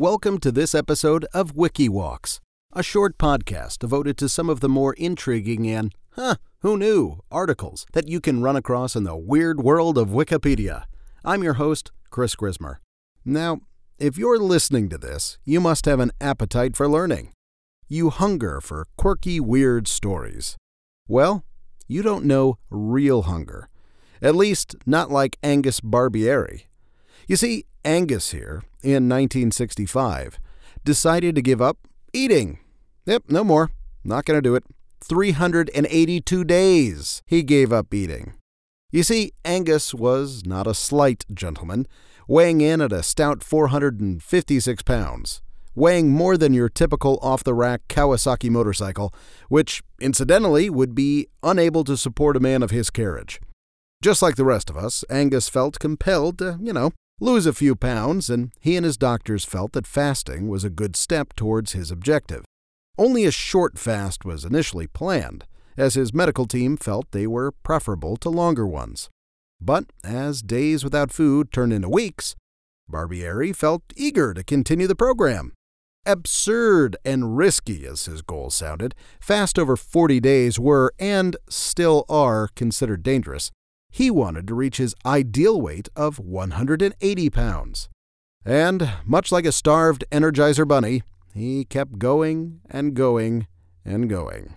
Welcome to this episode of WikiWalks, a short podcast devoted to some of the more intriguing and, huh, who knew, articles that you can run across in the weird world of Wikipedia. I'm your host, Chris Grismer. Now, if you're listening to this, you must have an appetite for learning. You hunger for quirky, weird stories. Well, you don't know real hunger. At least, not like Angus Barbieri. You see, Angus here, in 1965, decided to give up eating. Yep, no more. Not going to do it. 382 days he gave up eating. You see, Angus was not a slight gentleman, weighing in at a stout 456 pounds, weighing more than your typical off the rack Kawasaki motorcycle, which, incidentally, would be unable to support a man of his carriage. Just like the rest of us, Angus felt compelled to, you know, lose a few pounds, and he and his doctors felt that fasting was a good step towards his objective. Only a short fast was initially planned, as his medical team felt they were preferable to longer ones. But as days without food turned into weeks, Barbieri felt eager to continue the program. Absurd and risky as his goals sounded, fast over 40 days were and still are considered dangerous, he wanted to reach his ideal weight of 180 pounds. And, much like a starved Energizer bunny, he kept going and going and going.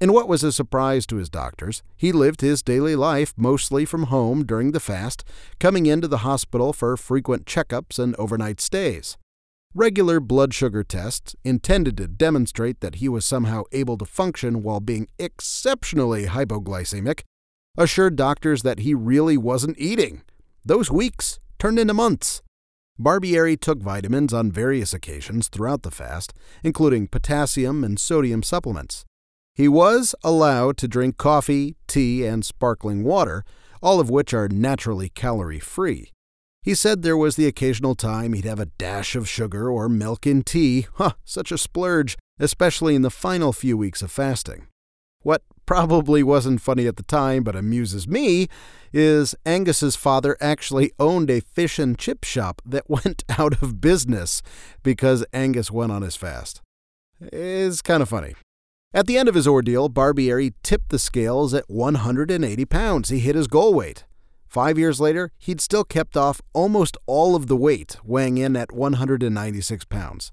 In what was a surprise to his doctors, he lived his daily life mostly from home during the fast, coming into the hospital for frequent checkups and overnight stays. Regular blood sugar tests, intended to demonstrate that he was somehow able to function while being exceptionally hypoglycemic, assured doctors that he really wasn't eating. Those weeks turned into months. Barbieri took vitamins on various occasions throughout the fast, including potassium and sodium supplements. He was allowed to drink coffee, tea, and sparkling water, all of which are naturally calorie free. He said there was the occasional time he'd have a dash of sugar or milk in tea. Huh, such a splurge, especially in the final few weeks of fasting. Probably wasn't funny at the time but amuses me is Angus's father actually owned a fish and chip shop that went out of business because Angus went on his fast. It's kind of funny. At the end of his ordeal, Barbieri tipped the scales at 180 pounds. He hit his goal weight. Five years later, he'd still kept off almost all of the weight, weighing in at 196 pounds.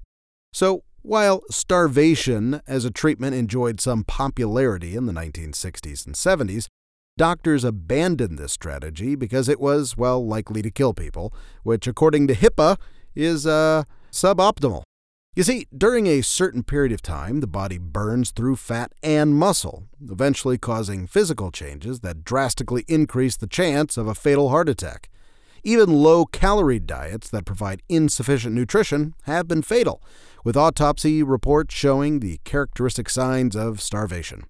So, while starvation as a treatment enjoyed some popularity in the 1960s and 70s, doctors abandoned this strategy because it was, well, likely to kill people, which, according to HIPAA, is uh, suboptimal. You see, during a certain period of time, the body burns through fat and muscle, eventually causing physical changes that drastically increase the chance of a fatal heart attack. Even low calorie diets that provide insufficient nutrition have been fatal, with autopsy reports showing the characteristic signs of starvation.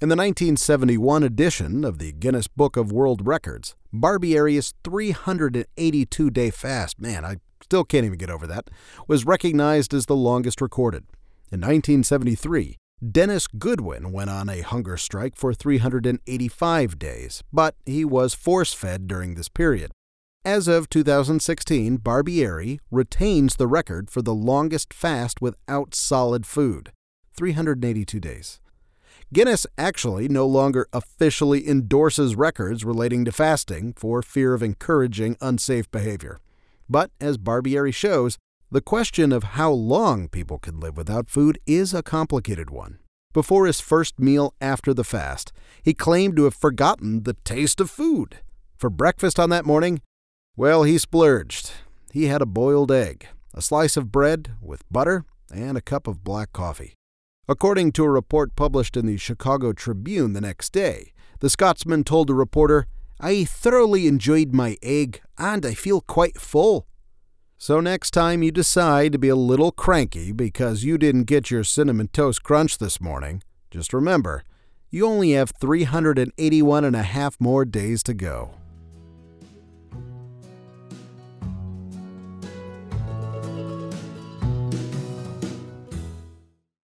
In the 1971 edition of the Guinness Book of World Records, Barbieri's 382 day fast, man, I still can't even get over that, was recognized as the longest recorded. In 1973, Dennis Goodwin went on a hunger strike for 385 days, but he was force fed during this period. As of 2016, Barbieri retains the record for the longest fast without solid food 382 days. Guinness actually no longer officially endorses records relating to fasting for fear of encouraging unsafe behavior. But as Barbieri shows, the question of how long people can live without food is a complicated one. Before his first meal after the fast, he claimed to have forgotten the taste of food. For breakfast on that morning, well, he splurged. He had a boiled egg, a slice of bread with butter, and a cup of black coffee. According to a report published in the Chicago Tribune the next day, the Scotsman told the reporter, I thoroughly enjoyed my egg and I feel quite full. So, next time you decide to be a little cranky because you didn't get your cinnamon toast crunch this morning, just remember, you only have 381 and a half more days to go.